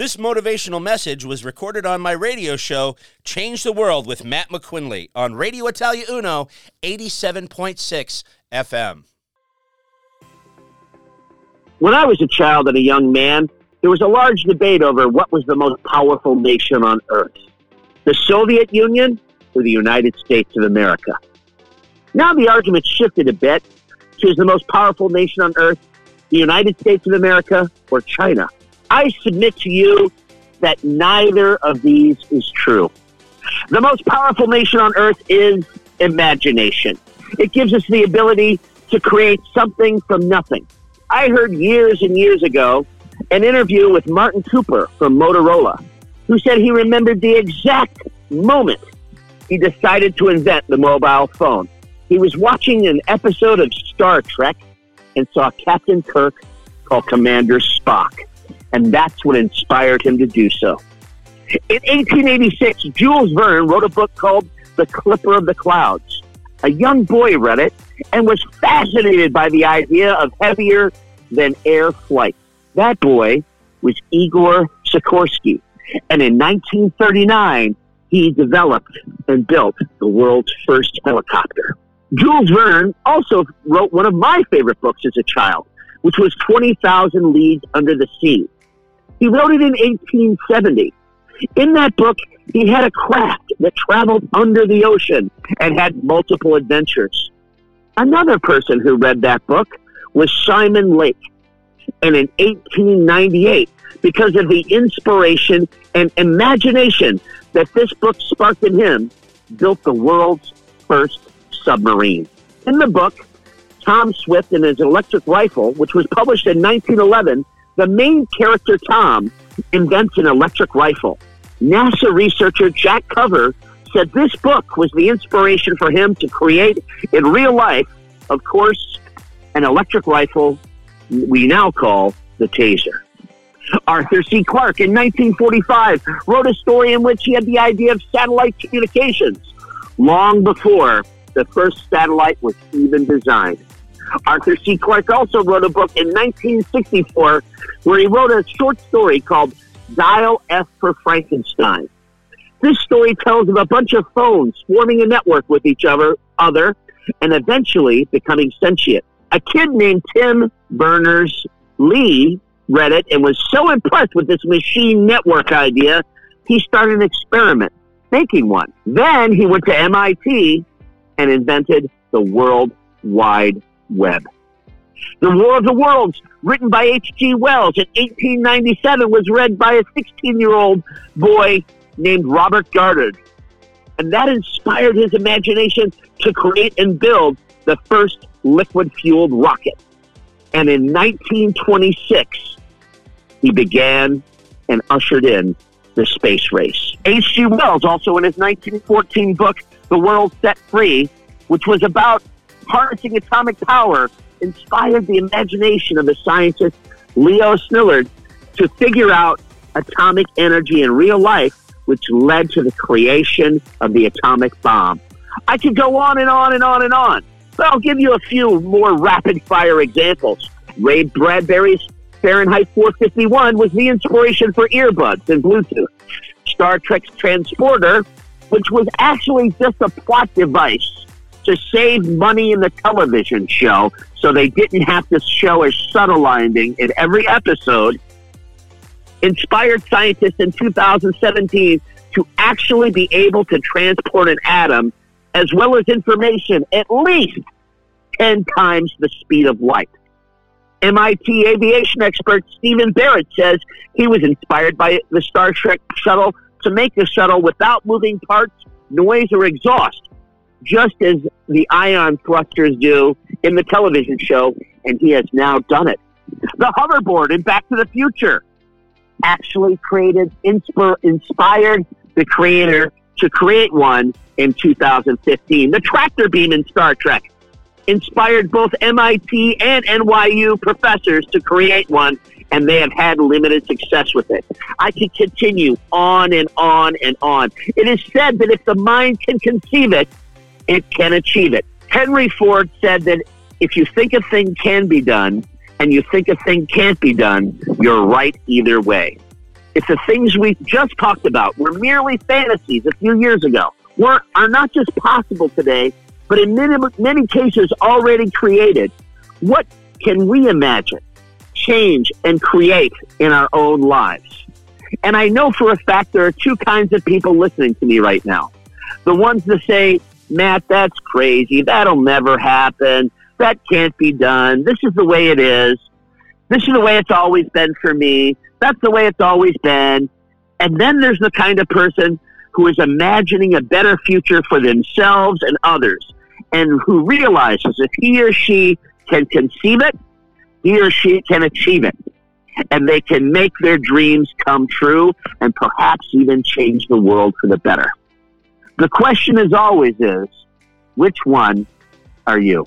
This motivational message was recorded on my radio show, Change the World with Matt McQuinley, on Radio Italia Uno, 87.6 FM. When I was a child and a young man, there was a large debate over what was the most powerful nation on earth the Soviet Union or the United States of America. Now the argument shifted a bit to is the most powerful nation on earth the United States of America or China? I submit to you that neither of these is true. The most powerful nation on earth is imagination. It gives us the ability to create something from nothing. I heard years and years ago an interview with Martin Cooper from Motorola, who said he remembered the exact moment he decided to invent the mobile phone. He was watching an episode of Star Trek and saw Captain Kirk call Commander Spock and that's what inspired him to do so. In 1886, Jules Verne wrote a book called The Clipper of the Clouds. A young boy read it and was fascinated by the idea of heavier than air flight. That boy was Igor Sikorsky, and in 1939, he developed and built the world's first helicopter. Jules Verne also wrote one of my favorite books as a child, which was 20,000 Leagues Under the Sea. He wrote it in 1870. In that book, he had a craft that traveled under the ocean and had multiple adventures. Another person who read that book was Simon Lake. And in 1898, because of the inspiration and imagination that this book sparked in him, built the world's first submarine. In the book, Tom Swift and his electric rifle, which was published in 1911, the main character, Tom, invents an electric rifle. NASA researcher Jack Cover said this book was the inspiration for him to create in real life, of course, an electric rifle we now call the taser. Arthur C. Clarke in 1945 wrote a story in which he had the idea of satellite communications long before the first satellite was even designed. Arthur C. Clarke also wrote a book in 1964 where he wrote a short story called Dial F for Frankenstein. This story tells of a bunch of phones forming a network with each other, other and eventually becoming sentient. A kid named Tim Berners Lee read it and was so impressed with this machine network idea, he started an experiment making one. Then he went to MIT and invented the World Wide Web. The War of the Worlds, written by H.G. Wells in 1897, was read by a 16 year old boy named Robert Goddard. And that inspired his imagination to create and build the first liquid fueled rocket. And in 1926, he began and ushered in the space race. H.G. Wells, also in his 1914 book, The World Set Free, which was about harnessing atomic power inspired the imagination of the scientist Leo Szilard to figure out atomic energy in real life, which led to the creation of the atomic bomb. I could go on and on and on and on, but I'll give you a few more rapid fire examples. Ray Bradbury's Fahrenheit 451 was the inspiration for earbuds and Bluetooth. Star Trek's Transporter, which was actually just a plot device to save money in the television show so they didn't have to show a shuttle landing in every episode, inspired scientists in 2017 to actually be able to transport an atom as well as information at least 10 times the speed of light. MIT aviation expert Stephen Barrett says he was inspired by the Star Trek shuttle to make the shuttle without moving parts, noise, or exhaust just as the ion thrusters do in the television show, and he has now done it. The hoverboard in Back to the Future actually created, inspir- inspired the creator to create one in 2015. The tractor beam in Star Trek inspired both MIT and NYU professors to create one, and they have had limited success with it. I could continue on and on and on. It is said that if the mind can conceive it, it can achieve it. Henry Ford said that if you think a thing can be done and you think a thing can't be done, you're right either way. if the things we just talked about were merely fantasies a few years ago, were, are not just possible today, but in many, many cases already created, what can we imagine, change, and create in our own lives? And I know for a fact there are two kinds of people listening to me right now. The ones that say, Matt, that's crazy. That'll never happen. That can't be done. This is the way it is. This is the way it's always been for me. That's the way it's always been. And then there's the kind of person who is imagining a better future for themselves and others and who realizes if he or she can conceive it, he or she can achieve it. And they can make their dreams come true and perhaps even change the world for the better. The question as always is, which one are you?